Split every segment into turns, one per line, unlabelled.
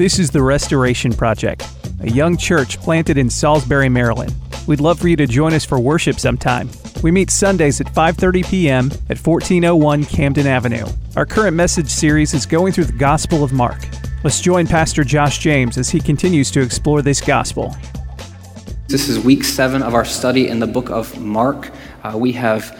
This is the Restoration Project, a young church planted in Salisbury, Maryland. We'd love for you to join us for worship sometime. We meet Sundays at 5:30 p.m. at 1401 Camden Avenue. Our current message series is going through the Gospel of Mark. Let's join Pastor Josh James as he continues to explore this gospel.
This is week seven of our study in the book of Mark. Uh, we have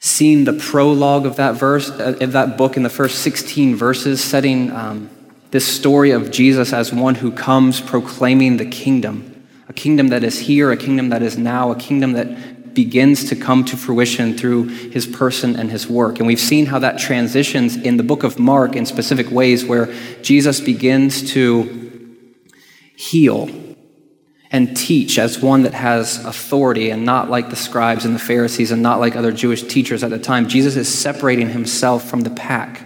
seen the prologue of that verse, of that book in the first 16 verses, setting um, this story of Jesus as one who comes proclaiming the kingdom, a kingdom that is here, a kingdom that is now, a kingdom that begins to come to fruition through his person and his work. And we've seen how that transitions in the book of Mark in specific ways where Jesus begins to heal and teach as one that has authority and not like the scribes and the Pharisees and not like other Jewish teachers at the time. Jesus is separating himself from the pack,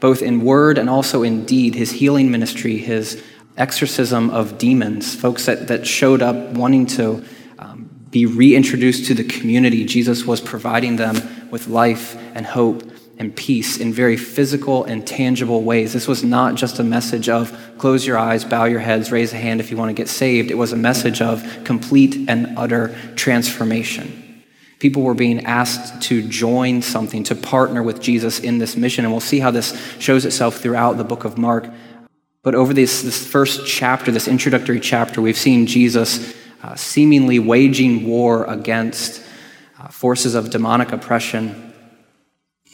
both in word and also in deed, his healing ministry, his exorcism of demons, folks that, that showed up wanting to um, be reintroduced to the community. Jesus was providing them with life and hope and peace in very physical and tangible ways. This was not just a message of close your eyes, bow your heads, raise a hand if you want to get saved. It was a message of complete and utter transformation. People were being asked to join something, to partner with Jesus in this mission. And we'll see how this shows itself throughout the book of Mark. But over this, this first chapter, this introductory chapter, we've seen Jesus uh, seemingly waging war against uh, forces of demonic oppression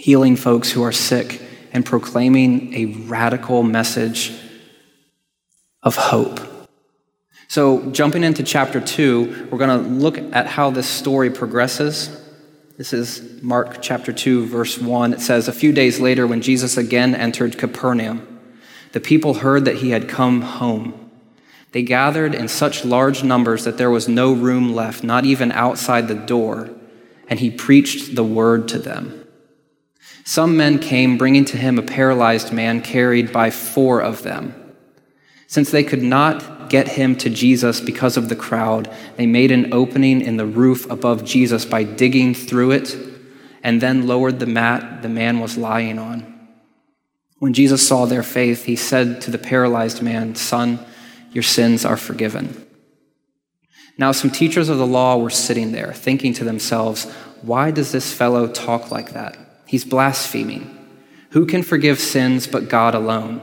healing folks who are sick, and proclaiming a radical message of hope. So, jumping into chapter 2, we're going to look at how this story progresses. This is Mark chapter 2, verse 1. It says, A few days later, when Jesus again entered Capernaum, the people heard that he had come home. They gathered in such large numbers that there was no room left, not even outside the door, and he preached the word to them. Some men came bringing to him a paralyzed man carried by four of them. Since they could not get him to Jesus because of the crowd, they made an opening in the roof above Jesus by digging through it and then lowered the mat the man was lying on. When Jesus saw their faith, he said to the paralyzed man, Son, your sins are forgiven. Now, some teachers of the law were sitting there, thinking to themselves, Why does this fellow talk like that? He's blaspheming. Who can forgive sins but God alone?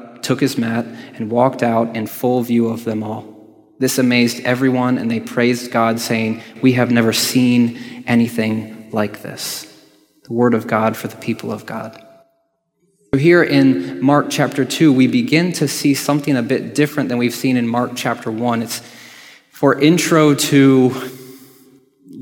took his mat, and walked out in full view of them all. This amazed everyone, and they praised God, saying, We have never seen anything like this. The word of God for the people of God. So here in Mark chapter 2, we begin to see something a bit different than we've seen in Mark chapter 1. It's for intro to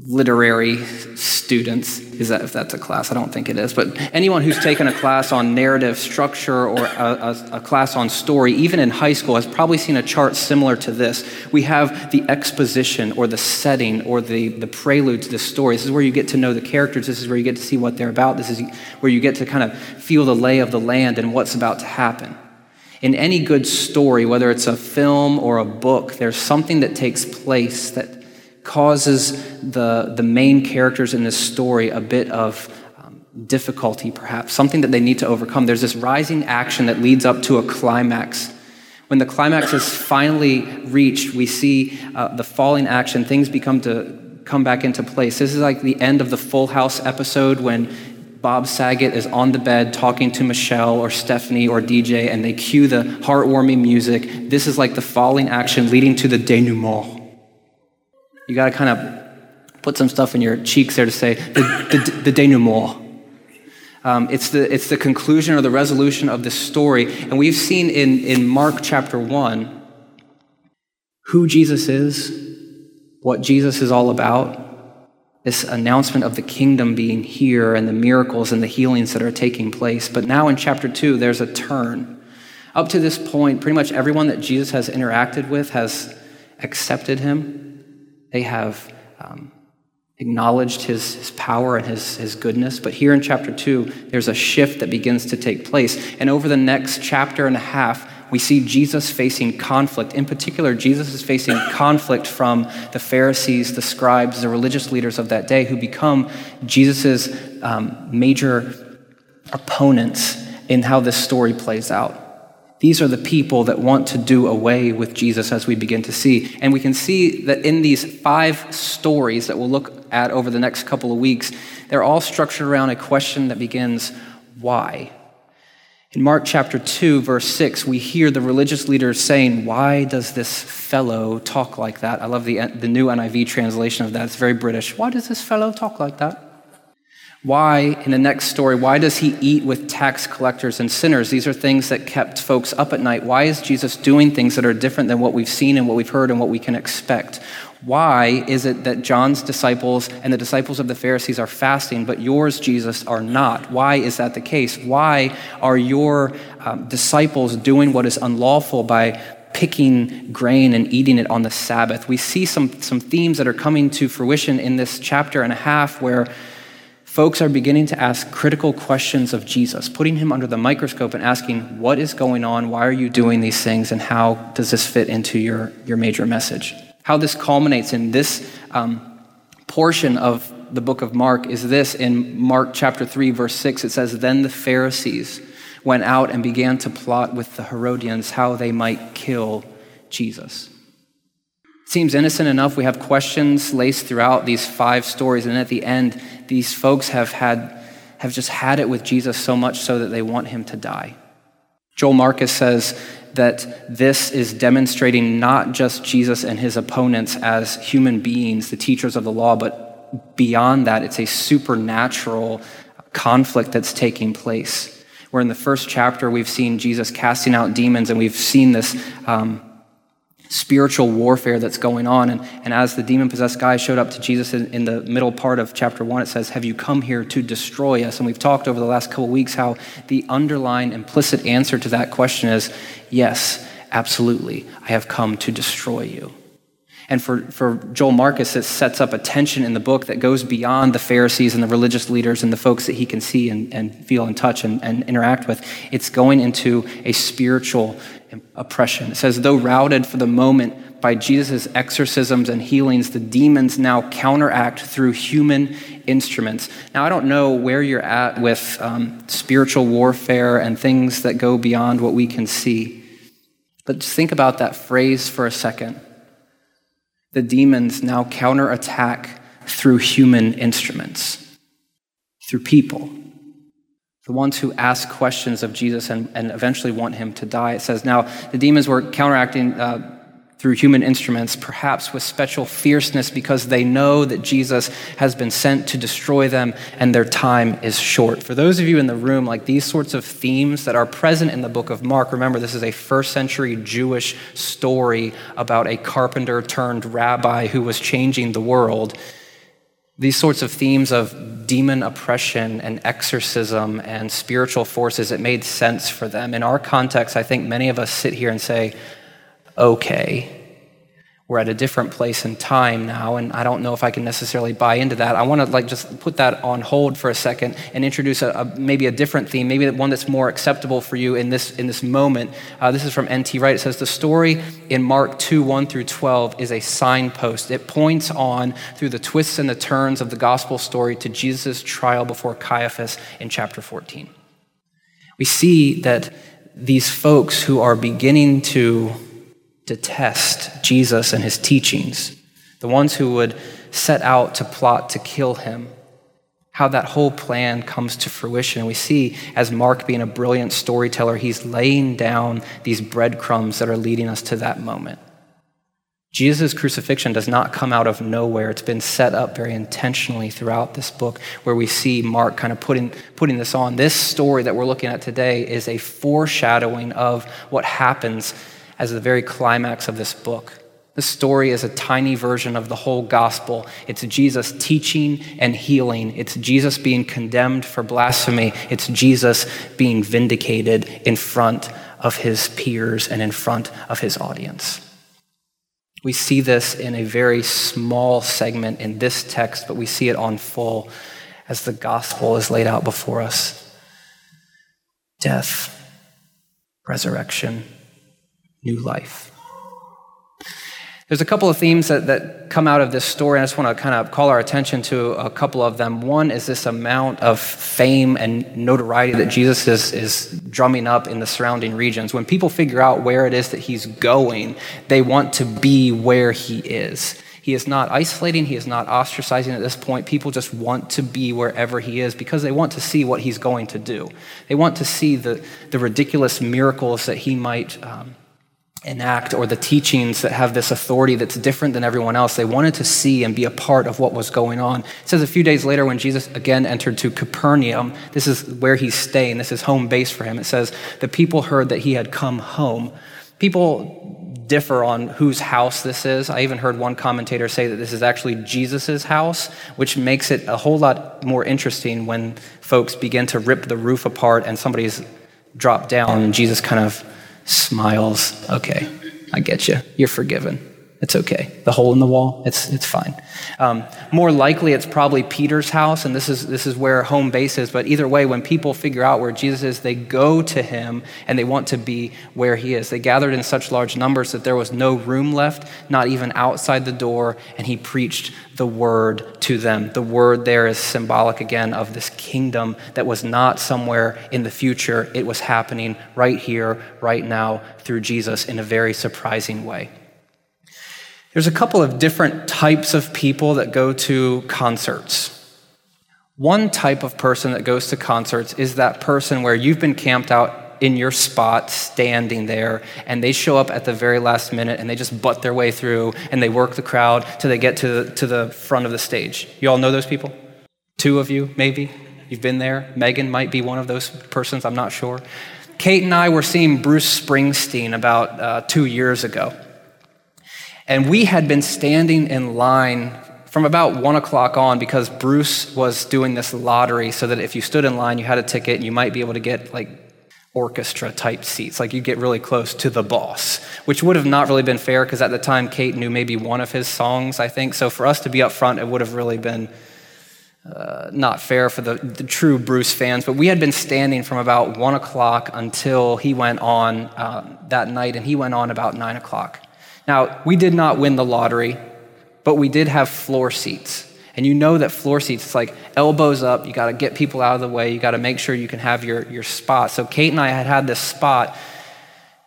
literary students. Is that if that's a class? I don't think it is. But anyone who's taken a class on narrative structure or a, a, a, class on story even in high school has probably seen a chart similar to this. We have the exposition or the setting or the, the prelude to the story. This is where you get to know the characters. This is where you get to see what they're about. This is where you get to kind of feel the lay of the land and what's about to happen. In any good story whether it's a film or a book there's something that takes place that causes the, the main characters in this story a bit of um, difficulty, perhaps, something that they need to overcome. There's this rising action that leads up to a climax. When the climax is finally reached, we see uh, the falling action, things become to come back into place. This is like the end of the Full House episode when Bob Saget is on the bed talking to Michelle or Stephanie or DJ, and they cue the heartwarming music. This is like the falling action leading to the denouement. You got to kind of put some stuff in your cheeks there to say the, the, the denouement. Um, it's, the, it's the conclusion or the resolution of the story. And we've seen in, in Mark chapter 1 who Jesus is, what Jesus is all about, this announcement of the kingdom being here and the miracles and the healings that are taking place. But now in chapter 2, there's a turn Up to this point, pretty much everyone that Jesus has interacted with has accepted him. They have um, acknowledged his, his power and his, his goodness. But here in chapter 2, there's a shift that begins to take place. And over the next chapter and a half, we see Jesus facing conflict. In particular, Jesus is facing conflict from the Pharisees, the scribes, the religious leaders of that day who become Jesus' um, major opponents in how this story plays out. These are the people that want to do away with Jesus as we begin to see. And we can see that in these five stories that we'll look at over the next couple of weeks, they're all structured around a question that begins, why? In Mark chapter 2, verse 6, we hear the religious leaders saying, Why does this fellow talk like that? I love the, the new NIV translation of that. It's very British. Why does this fellow talk like that? Why, in the next story, why does he eat with tax collectors and sinners? These are things that kept folks up at night. Why is Jesus doing things that are different than what we've seen and what we've heard and what we can expect? Why is it that John's disciples and the disciples of the Pharisees are fasting, but yours, Jesus, are not? Why is that the case? Why are your um, disciples doing what is unlawful by picking grain and eating it on the Sabbath? We see some, some themes that are coming to fruition in this chapter and a half where folks are beginning to ask critical questions of Jesus, putting him under the microscope and asking, What is going on? Why are you doing these things? And how does this fit into your, your major message? How this culminates in this um, portion of the book of Mark is this in Mark chapter 3, verse 6. It says, Then the Pharisees went out and began to plot with the Herodians how they might kill Jesus. Seems innocent enough. We have questions laced throughout these five stories, and at the end, these folks have had have just had it with Jesus so much so that they want him to die. Joel Marcus says that this is demonstrating not just Jesus and his opponents as human beings, the teachers of the law, but beyond that, it's a supernatural conflict that's taking place. Where in the first chapter, we've seen Jesus casting out demons, and we've seen this. Um, spiritual warfare that's going on. And, and as the demon possessed guy showed up to Jesus in, in, the middle part of chapter one, it says, Have you come here to destroy us? And we've talked over the last couple weeks how the underlying implicit answer to that question is, Yes, absolutely. I have come to destroy you. And for, for Joel Marcus, it sets up a tension in the book that goes beyond the Pharisees and the religious leaders and the folks that he can see and, and feel and touch and, and interact with. It's going into a spiritual oppression. It says, though routed for the moment by Jesus' exorcisms and healings, the demons now counteract through human instruments. Now, I don't know where you're at with um, spiritual warfare and things that go beyond what we can see, but just think about that phrase for a second the demons now counterattack through human instruments, through people. The ones who ask questions of Jesus and, and eventually want him to die. It says, now the demons were counteracting uh, through human instruments, perhaps with special fierceness because they know that Jesus has been sent to destroy them and their time is short. For those of you in the room, like these sorts of themes that are present in the book of Mark, remember this is a first century Jewish story about a carpenter turned rabbi who was changing the world. These sorts of themes of demon oppression and exorcism and spiritual forces, it made sense for them. In our context, I think many of us sit here and say, okay. We're at a different place in time now, and I don't know if I can necessarily buy into that. I want to like just put that on hold for a second and introduce a, a maybe a different theme, maybe one that's more acceptable for you in this in this moment. Uh, this is from N.T. Wright. It says the story in Mark 2, 1 through 12 is a signpost. It points on through the twists and the turns of the gospel story to Jesus' trial before Caiaphas in chapter 14. We see that these folks who are beginning to detest Jesus and his teachings, the ones who would set out to plot to kill him, how that whole plan comes to fruition. We see, as Mark being a brilliant storyteller, he's laying down these breadcrumbs that are leading us to that moment. Jesus' crucifixion does not come out of nowhere. It's been set up very intentionally throughout this book, where we see Mark kind of putting, putting this on. This story that we're looking at today is a foreshadowing of what happens as the very climax of this book. The story is a tiny version of the whole gospel. It's Jesus teaching and healing. It's Jesus being condemned for blasphemy. It's Jesus being vindicated in front of his peers and in front of his audience. We see this in a very small segment in this text, but we see it on full as the gospel is laid out before us death, resurrection, new life. There's a couple of themes that, that come out of this story, and I just want to kind of call our attention to a couple of them. One is this amount of fame and notoriety that Jesus is, is drumming up in the surrounding regions. When people figure out where it is that he's going, they want to be where he is. He is not isolating, he is not ostracizing at this point. People just want to be wherever he is because they want to see what he's going to do. They want to see the, the ridiculous miracles that he might um, enact or the teachings that have this authority that's different than everyone else. They wanted to see and be a part of what was going on. It says a few days later when Jesus again entered to Capernaum, this is where he's staying, this is home base for him. It says the people heard that he had come home. People differ on whose house this is. I even heard one commentator say that this is actually Jesus' house, which makes it a whole lot more interesting when folks begin to rip the roof apart and somebody's dropped down and Jesus kind of smiles. Okay, I get you. You're forgiven. It's okay. The hole in the wall, it's, it's fine. Um, more likely, it's probably Peter's house, and this is, this is where home base is. But either way, when people figure out where Jesus is, they go to him and they want to be where he is. They gathered in such large numbers that there was no room left, not even outside the door, and he preached the word to them. The word there is symbolic again of this kingdom that was not somewhere in the future, it was happening right here, right now, through Jesus in a very surprising way. There's a couple of different types of people that go to concerts. One type of person that goes to concerts is that person where you've been camped out in your spot, standing there, and they show up at the very last minute and they just butt their way through and they work the crowd till they get to the, to the front of the stage. You all know those people? Two of you, maybe? You've been there. Megan might be one of those persons, I'm not sure. Kate and I were seeing Bruce Springsteen about uh, two years ago. And we had been standing in line from about one o'clock on because Bruce was doing this lottery so that if you stood in line, you had a ticket and you might be able to get like orchestra type seats. Like you'd get really close to the boss, which would have not really been fair because at the time Kate knew maybe one of his songs, I think. So for us to be up front, it would have really been uh, not fair for the, the, true Bruce fans. But we had been standing from about one o'clock until he went on uh, that night, and he went on about nine o'clock. Now, we did not win the lottery, but we did have floor seats. And you know that floor seats, it's like elbows up, you got to get people out of the way, you got to make sure you can have your, your spot. So Kate and I had had this spot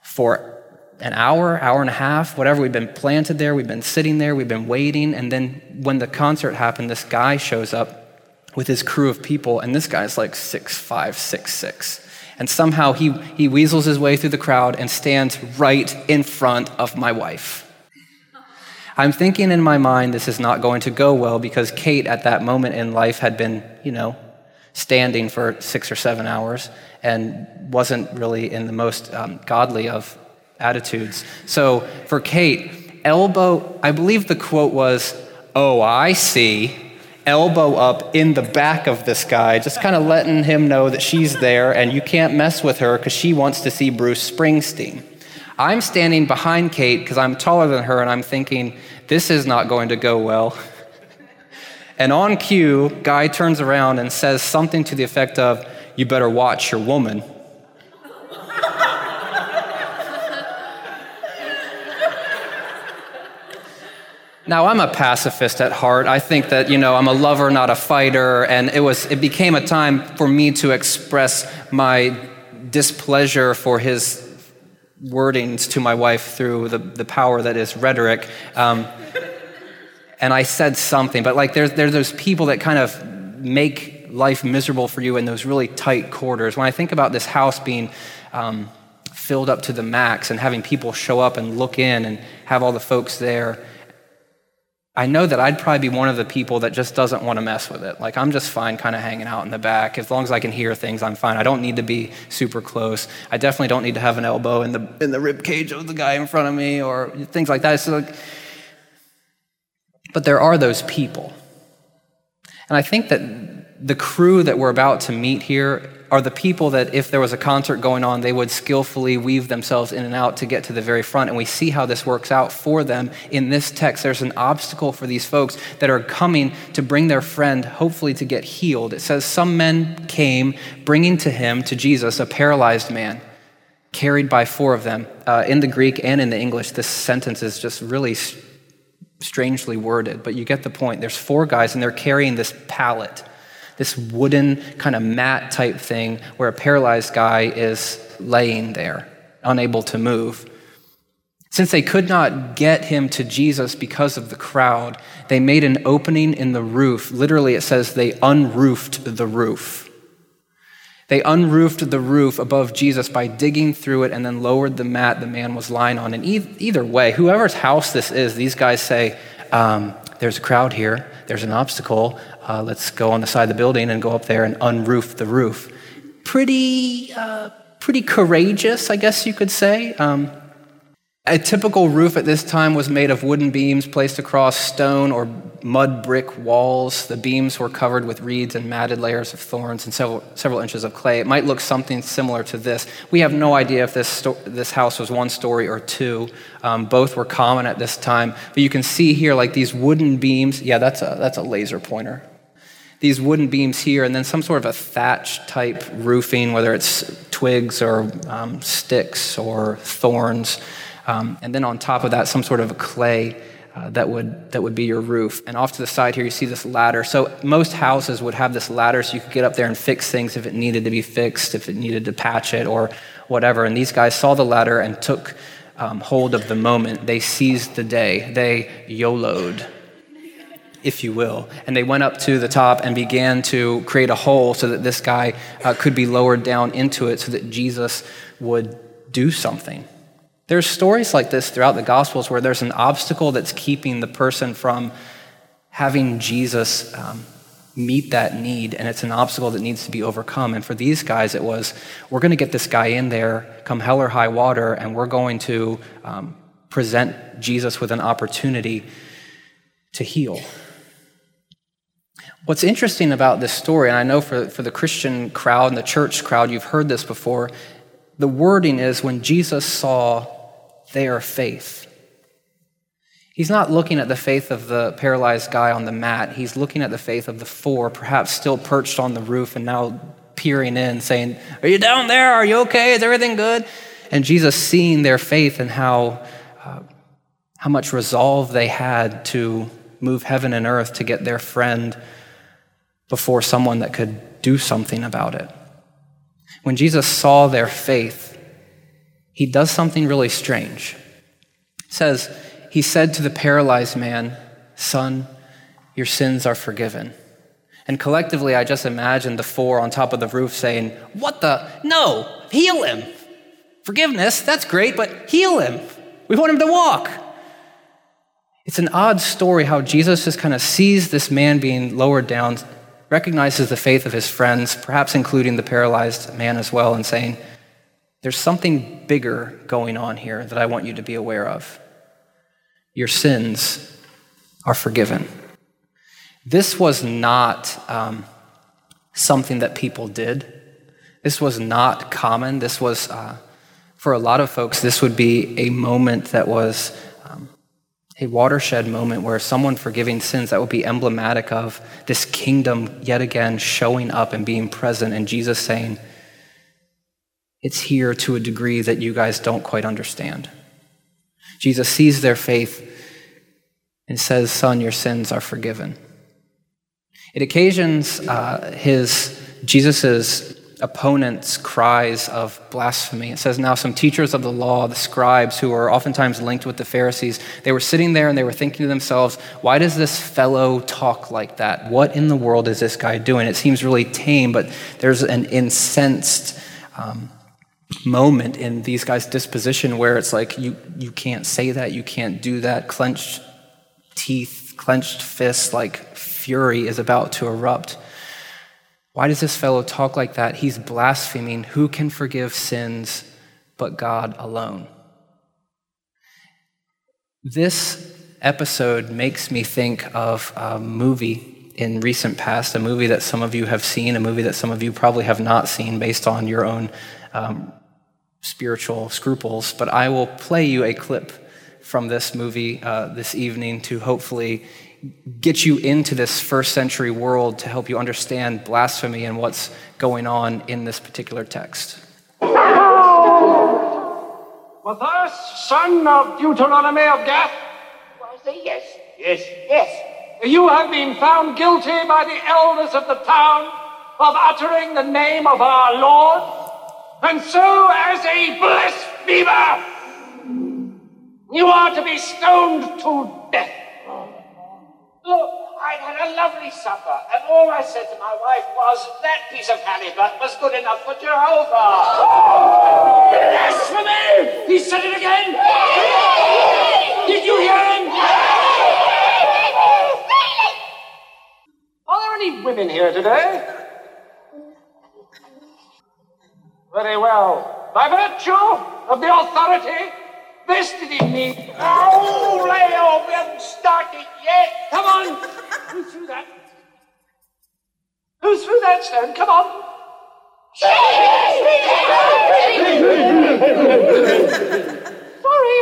for an hour, hour and a half, whatever. We've been planted there, we've been sitting there, we've been waiting. And then when the concert happened, this guy shows up with his crew of people, and this guy's like six five, six six. And somehow he, he weasels his way through the crowd and stands right in front of my wife. I'm thinking in my mind this is not going to go well because Kate at that moment in life had been, you know, standing for six or seven hours and wasn't really in the most um, godly of attitudes. So for Kate, elbow, I believe the quote was, Oh, I see elbow up in the back of this guy, just kind of letting him know that she's there and you can't mess with her because she wants to see Bruce Springsteen. I'm standing behind Kate because I'm taller than her and I'm thinking, this is not going to go well. and on cue, Guy turns around and says something to the effect of, You better watch your woman. Now, I'm a pacifist at heart. I think that, you know, I'm a lover, not a fighter. And it, was, it became a time for me to express my displeasure for his wordings to my wife through the, the power that is rhetoric. Um, and I said something, but like there's, there's those people that kind of make life miserable for you in those really tight quarters. When I think about this house being um, filled up to the max and having people show up and look in and have all the folks there, I know that I'd probably be one of the people that just doesn't want to mess with it. Like, I'm just fine kind of hanging out in the back. As long as I can hear things, I'm fine. I don't need to be super close. I definitely don't need to have an elbow in the, in the rib cage of the guy in front of me or things like that. So, but there are those people. And I think that the crew that we're about to meet here are the people that, if there was a concert going on, they would skillfully weave themselves in and out to get to the very front. And we see how this works out for them in this text. There's an obstacle for these folks that are coming to bring their friend, hopefully, to get healed. It says, Some men came bringing to him, to Jesus, a paralyzed man carried by four of them. Uh, in the Greek and in the English, this sentence is just really strangely worded, but you get the point. There's four guys, and they're carrying this pallet, this wooden kind of mat type thing where a paralyzed guy is laying there, unable to move. Since they could not get him to Jesus because of the crowd, they made an opening in the roof. Literally, it says they unroofed the roof. They unroofed the roof above Jesus by digging through it and then lowered the mat the man was lying on. And either way, whoever's house this is, these guys say, um, There's a crowd here, there's an obstacle. Uh, let's go on the side of the building and go up there and unroof the roof. Pretty, uh, pretty courageous, I guess you could say. Um, a typical roof at this time was made of wooden beams placed across stone or mud brick walls. The beams were covered with reeds and matted layers of thorns and several, several inches of clay. It might look something similar to this. We have no idea if this, sto- this house was one story or two. Um, both were common at this time. But you can see here, like these wooden beams. Yeah, that's a, that's a laser pointer. These wooden beams here, and then some sort of a thatch type roofing, whether it's twigs or um, sticks or thorns. Um, and then on top of that, some sort of a clay uh, that, would, that would be your roof. And off to the side here, you see this ladder. So most houses would have this ladder so you could get up there and fix things if it needed to be fixed, if it needed to patch it or whatever. And these guys saw the ladder and took um, hold of the moment. They seized the day. They YOLO'd, if you will. And they went up to the top and began to create a hole so that this guy uh, could be lowered down into it so that Jesus would do something. There's stories like this throughout the Gospels where there's an obstacle that's keeping the person from having Jesus um, meet that need, and it's an obstacle that needs to be overcome. And for these guys, it was we're going to get this guy in there, come hell or high water, and we're going to um, present Jesus with an opportunity to heal. What's interesting about this story, and I know for, for the Christian crowd and the church crowd, you've heard this before, the wording is when Jesus saw their faith. He's not looking at the faith of the paralyzed guy on the mat. He's looking at the faith of the four, perhaps still perched on the roof and now peering in, saying, Are you down there? Are you okay? Is everything good? And Jesus seeing their faith and how, uh, how much resolve they had to move heaven and earth to get their friend before someone that could do something about it. When Jesus saw their faith, he does something really strange. It says, He said to the paralyzed man, Son, your sins are forgiven. And collectively, I just imagine the four on top of the roof saying, What the? No, heal him. Forgiveness, that's great, but heal him. We want him to walk. It's an odd story how Jesus just kind of sees this man being lowered down, recognizes the faith of his friends, perhaps including the paralyzed man as well, and saying, there's something bigger going on here that I want you to be aware of. Your sins are forgiven. This was not um, something that people did. This was not common. This was, uh, for a lot of folks, this would be a moment that was a watershed moment where someone forgiving sins that would be emblematic of this kingdom yet again showing up and being present, and Jesus saying, it's here to a degree that you guys don't quite understand. Jesus sees their faith and says, Son, your sins are forgiven. It occasions uh, his, Jesus's opponents' cries of blasphemy. It says, Now some teachers of the law, the scribes, who were oftentimes linked with the Pharisees, they were sitting there and they were thinking to themselves, Why does this fellow talk like that? What in the world is this guy doing? It seems really tame, but there's an incensed um, moment in these guys' disposition where it's like, you, you can't say that, you can't do that. Clenched teeth, clenched fists, like fury is about to erupt. Why does this fellow talk like that? He's blaspheming. Who can forgive sins but God alone? This episode makes me think of a movie in recent past, a movie that some of you have seen, a movie that some of you probably have not seen based on your own um, spiritual scruples. But I will play you a clip from this movie uh, this evening to hopefully get you into this first century world to help you understand blasphemy and what's going on in this particular text.
Matthias, son of Deuteronomy of Gath?
I say yes, yes, yes.
You have been found guilty by the elders of the town of uttering the name of our Lord, and so as a blasphemer, you are to be stoned to death.
Look, I'd had a lovely supper, and all I said to my wife was that piece of halibut was good enough for Jehovah.
Blasphemy! He said it again! Did you hear him? Are there any women here today? Very well. By virtue of the authority vested in me.
Oh, Leo, we haven't started yet.
Come on! Who threw that? Who threw that stone? Come on! Sorry,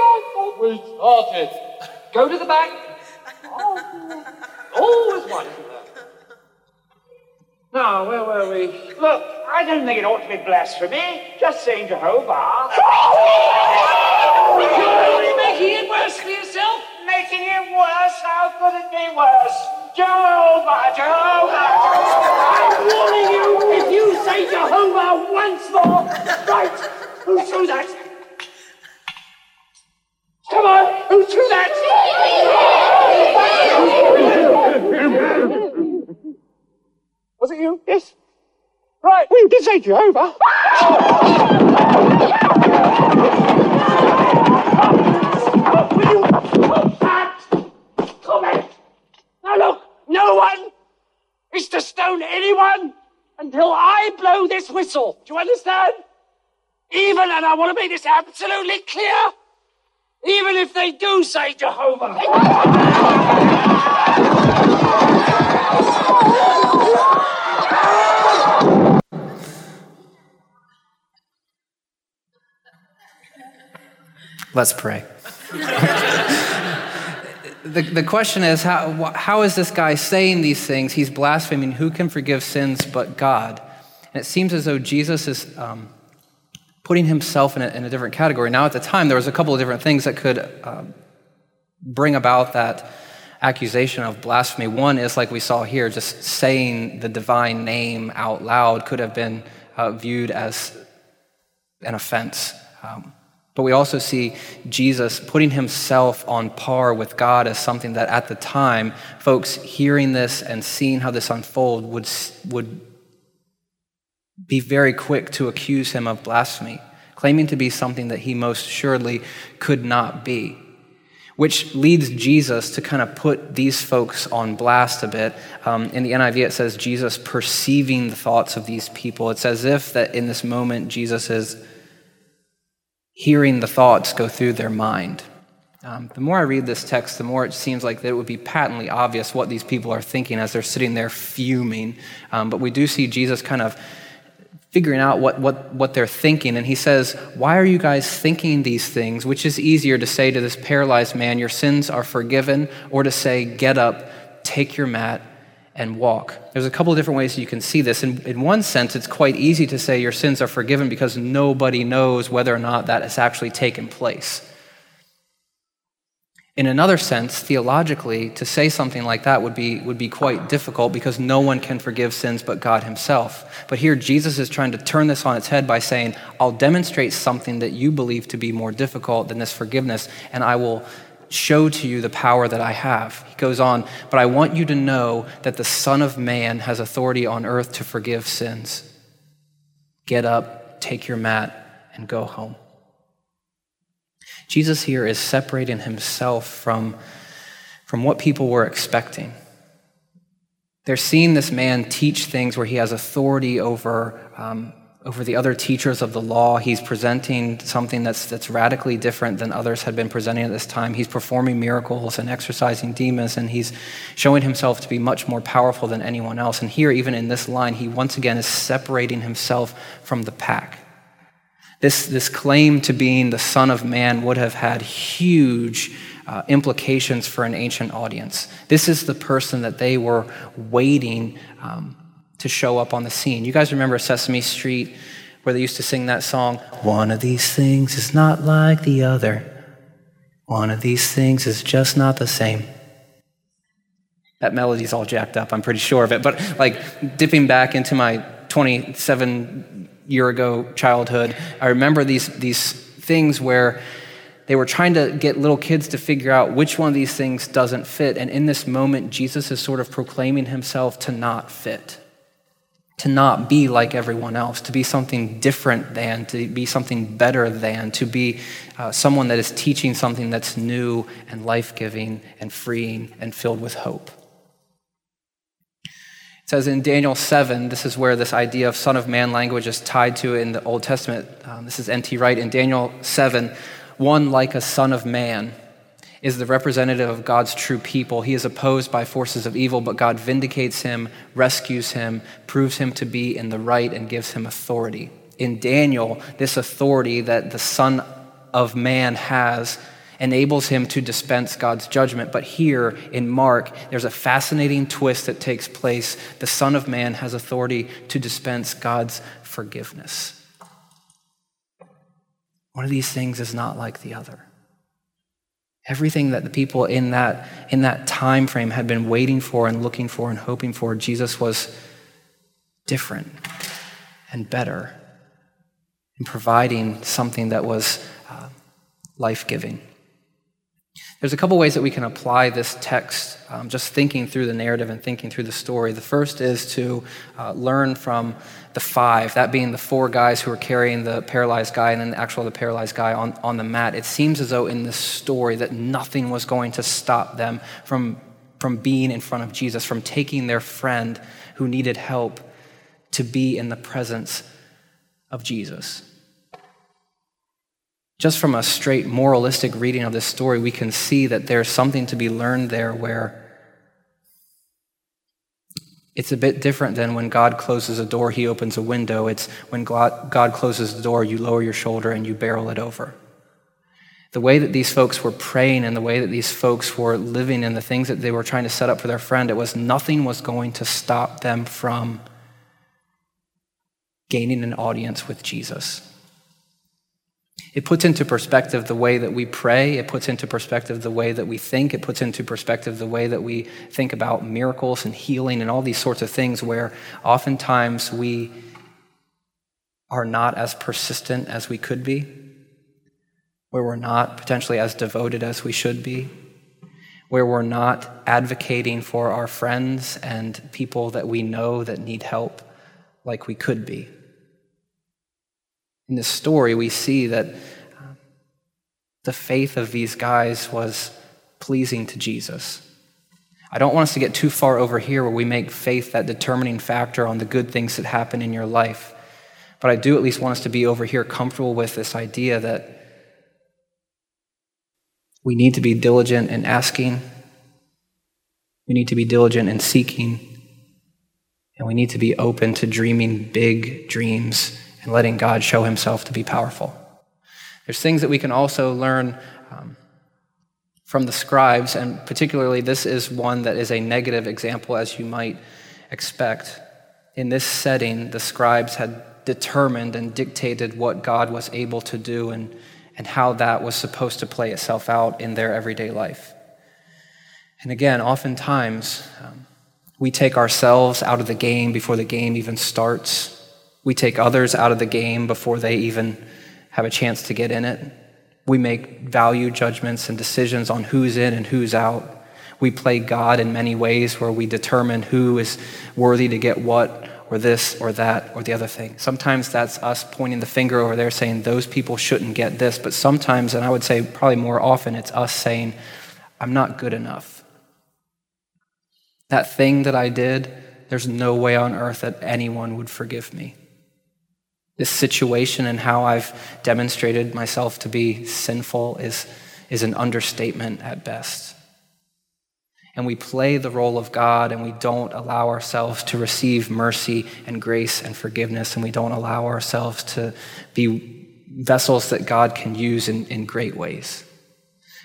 I thought we started. Go to the back. Oh, always there? Now, where were we?
Look, I don't think it ought to be blasphemy. Just saying Jehovah.
You're only making it worse for yourself.
Making it worse? How could it be worse? Jehovah, Jehovah.
I'm warning you, if you say Jehovah once more, right, who threw that? Come on, who threw that? Was it you? Yes. Right, you did say Jehovah. To stone anyone until I blow this whistle. Do you understand? Even, and I want to make this absolutely clear, even if they do say Jehovah.
Let's pray. the, the question is how, how is this guy saying these things? He's blaspheming. Who can forgive sins but God? And it seems as though Jesus is um, putting himself in a, in a, different category. Now, at the time, there was a couple of different things that could um, bring about that accusation of blasphemy. One is, like we saw here, just saying the divine name out loud could have been uh, viewed as an offense. Um, but we also see Jesus putting himself on par with God as something that at the time, folks hearing this and seeing how this unfold would, would be very quick to accuse him of blasphemy, claiming to be something that he most surely could not be. Which leads Jesus to kind of put these folks on blast a bit. Um, in the NIV, it says Jesus perceiving the thoughts of these people. It's as if that in this moment, Jesus is hearing the thoughts go through their mind. Um, the more I read this text, the more it seems like it would be patently obvious what these people are thinking as they're sitting there fuming. Um, but we do see Jesus kind of figuring out what, what, what they're thinking. And he says, Why are you guys thinking these things? Which is easier to say to this paralyzed man, Your sins are forgiven, or to say, Get up, take your mat, and walk. There's a couple of different ways you can see this. In, in one sense, it's quite easy to say your sins are forgiven because nobody knows whether or not that has actually taken place. In another sense, theologically, to say something like that would be, would be quite difficult because no one can forgive sins but God Himself. But here, Jesus is trying to turn this on its head by saying, I'll demonstrate something that you believe to be more difficult than this forgiveness, and I will show to you the power that I have. He goes on, but I want you to know that the Son of Man has authority on earth to forgive sins. Get up, take your mat, and go home. Jesus here is separating himself from, from what people were expecting. They're seeing this man teach things where he has authority over um, over the other teachers of the law. He's presenting something that's, that's radically different than others had been presenting at this time. He's performing miracles and exorcising demons, and he's showing himself to be much more powerful than anyone else. And here, even in this line, he once again is separating himself from the pack. This, this claim to being the Son of Man would have had huge uh, implications for an ancient audience. This is the person that they were waiting um, to show up on the scene. You guys remember Sesame Street where they used to sing that song? One of these things is not like the other. One of these things is just not the same. That melody's all jacked up, I'm pretty sure of it. But like dipping back into my 27 year ago childhood, I remember these, these things where they were trying to get little kids to figure out which one of these things doesn't fit. And in this moment, Jesus is sort of proclaiming himself to not fit to not be like everyone else, to be something different than, to be something better than, to be uh, someone that is teaching something that's new and life giving and freeing and filled with hope. It says in Daniel 7, this is where this idea of Son of Man language is tied to in the Old Testament. Um, this is N.T. Wright. In Daniel 7, one like a Son of Man is the representative of God's true people. He is opposed by forces of evil, but God vindicates him, rescues him, proves him to be in the right, and gives him authority. In Daniel, this authority that the Son of Man has enables him to dispense God's judgment. But here in Mark, there's a fascinating twist that takes place. The Son of Man has authority to dispense God's forgiveness. One of these things is not like the other. Everything that the people in that, in that time frame had been waiting for and looking for and hoping for, Jesus was different and better in providing something that was uh, life giving. There's a couple ways that we can apply this text, um, just thinking through the narrative and thinking through the story. The first is to uh, learn from the five, that being the four guys who are carrying the paralyzed guy and then the actual the paralyzed guy on, on the mat. It seems as though in this story that nothing was going to stop them from, from being in front of Jesus, from taking their friend who needed help to be in the presence of Jesus. Just from a straight moralistic reading of this story, we can see that there's something to be learned there where it's a bit different than when God closes a door, he opens a window. It's when God, closes the door, you lower your shoulder and you barrel it over. The way that these folks were praying and the way that these folks were living and the things that they were trying to set up for their friend, it was nothing was going to stop them from gaining an audience with Jesus. It puts into perspective the way that we pray. It puts into perspective the way that we think. It puts into perspective the way that we think about miracles and healing and all these sorts of things where oftentimes we are not as persistent as we could be, where we're not potentially as devoted as we should be, where we're not advocating for our friends and people that we know that need help like we could be. In this story, we see that uh, the faith of these guys was pleasing to Jesus. I don't want us to get too far over here where we make faith that determining factor on the good things that happen in your life. But I do at least want us to be over here comfortable with this idea that we need to be diligent in asking, we need to be diligent in seeking, and we need to be open to dreaming big dreams and letting God show himself to be powerful. There's things that we can also learn um, from the scribes, and particularly this is one that is a negative example, as you might expect. In this setting, the scribes had determined and dictated what God was able to do and, and how that was supposed to play itself out in their everyday life. And again, oftentimes, um, we take ourselves out of the game before the game even starts. We take others out of the game before they even have a chance to get in it. We make value judgments and decisions on who's in and who's out. We play God in many ways where we determine who is worthy to get what or this or that or the other thing. Sometimes that's us pointing the finger over there saying those people shouldn't get this, but sometimes, and I would say probably more often, it's us saying, I'm not good enough. That thing that I did, there's no way on earth that anyone would forgive me. This situation and how I've demonstrated myself to be sinful is, is an understatement at best. And we play the role of God and we don't allow ourselves to receive mercy and grace and forgiveness, and we don't allow ourselves to be vessels that God can use in, in great ways.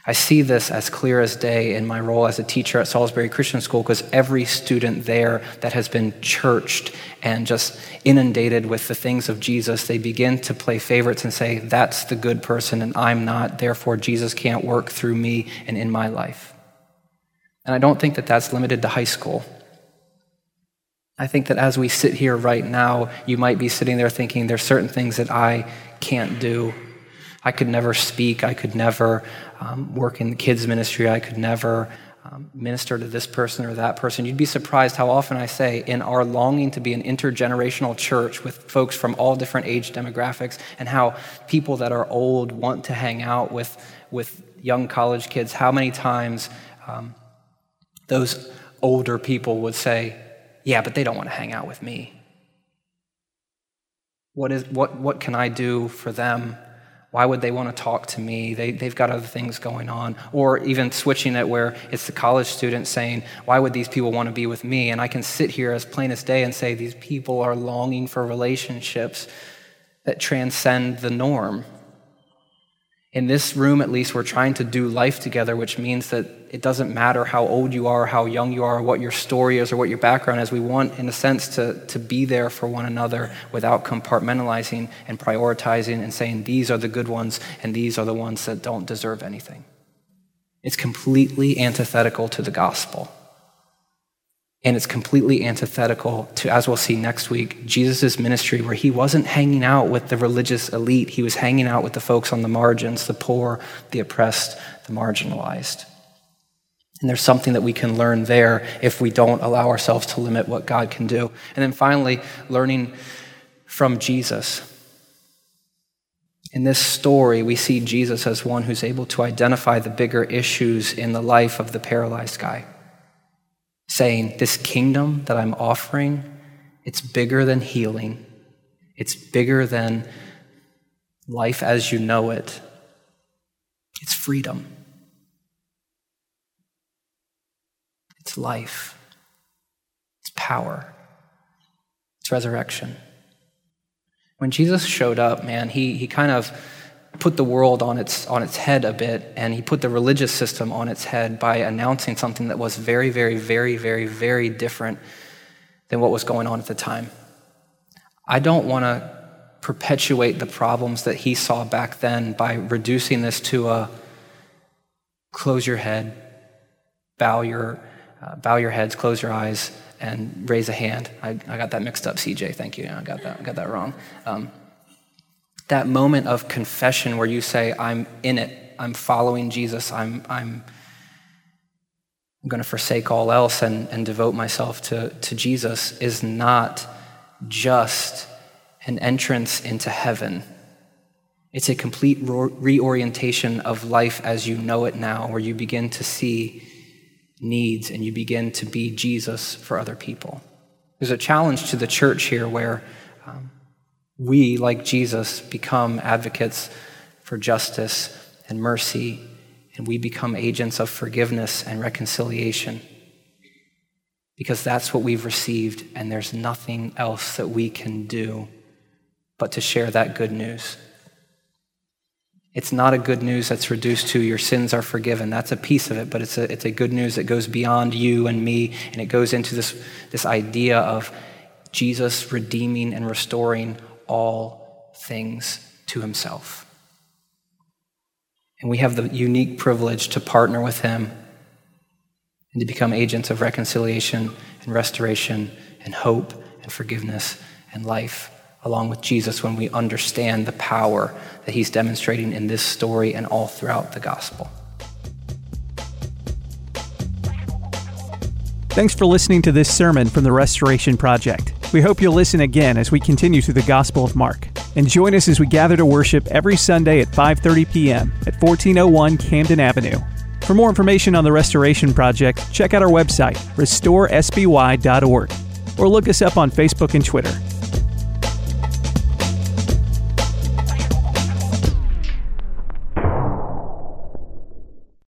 I see this as clear as day in my role as a teacher at Salisbury Christian School because every student there that has been churched and just inundated with the things of Jesus, they begin to play favorites and say, That's the good person and I'm not. Therefore, Jesus can't work through me and in my life. And I don't think that that's limited to high school. I think that as we sit here right now, you might be sitting there thinking, There's certain things that I can't do. I could never speak. I could never um, work in the kids' ministry. I could never um, minister to this person or that person. You'd be surprised how often I say, in our longing to be an intergenerational church with folks from all different age demographics, and how people that are old want to hang out with, with young college kids, how many times um, those older people would say, Yeah, but they don't want to hang out with me. What, is, what, what can I do for them why would they want to talk to me? They, they've got other things going on. Or even switching it where it's the college student saying, Why would these people want to be with me? And I can sit here as plain as day and say, These people are longing for relationships that transcend the norm in this room, at least, we're trying to do life together, which means that it doesn't matter how old you are, how young you are, what your story is, or what your background is. We want, in a sense, to, to be there for one another without compartmentalizing and prioritizing and saying, these are the good ones and these are the ones that don't deserve anything. It's completely antithetical to the gospel. And it's completely antithetical to, as we'll see next week, Jesus' ministry, where he wasn't hanging out with the religious elite. He was hanging out with the folks on the margins, the poor, the oppressed, the marginalized. And there's something that we can learn there if we don't allow ourselves to limit what God can do. And then finally, learning from Jesus. In this story, we see Jesus as one who's able to identify the bigger issues in the life of the paralyzed guy saying, This kingdom that I'm offering, it's bigger than healing, it's bigger than life as you know it, it's freedom, it's life, it's power, it's resurrection. When Jesus showed up, man, he, he kind of put the world on its, on its head a bit, and he put the religious system on its head by announcing something that was very, very, very, very, very different than what was going on at the time. I don't want to perpetuate the problems that he saw back then by reducing this to a close your head, bow your, uh, bow your heads, close your eyes, and raise a hand. I, I got that mixed up, CJ. Thank you. I got that, I got that wrong. Um, that moment of confession where you say, I'm in it, I'm following Jesus, I'm, I'm, I'm going to forsake all else and, and devote myself to, to Jesus is not just an entrance into heaven. It's a complete reorientation of life as you know it now, where you begin to see needs and you begin to be Jesus for other people. There's a challenge to the church here where um, we, like Jesus, become advocates for justice and mercy, and we become agents of forgiveness and reconciliation. Because that's what we've received, and there's nothing else that we can do but to share that good news. It's not a good news that's reduced to your sins are forgiven. That's a piece of it, but it's a, it's a good news that goes beyond you and me, and it goes into this, this idea of Jesus redeeming and restoring all things to himself. And we have the unique privilege to partner with him and to become agents of reconciliation and restoration and hope and forgiveness and life along with Jesus when we understand the power that he's demonstrating in this story and all throughout the gospel.
Thanks for listening to this sermon from the Restoration Project. We hope you'll listen again as we continue through the Gospel of Mark. And join us as we gather to worship every Sunday at 5:30 p.m. at 1401 Camden Avenue. For more information on the Restoration Project, check out our website, restoresby.org, or look us up on Facebook and Twitter.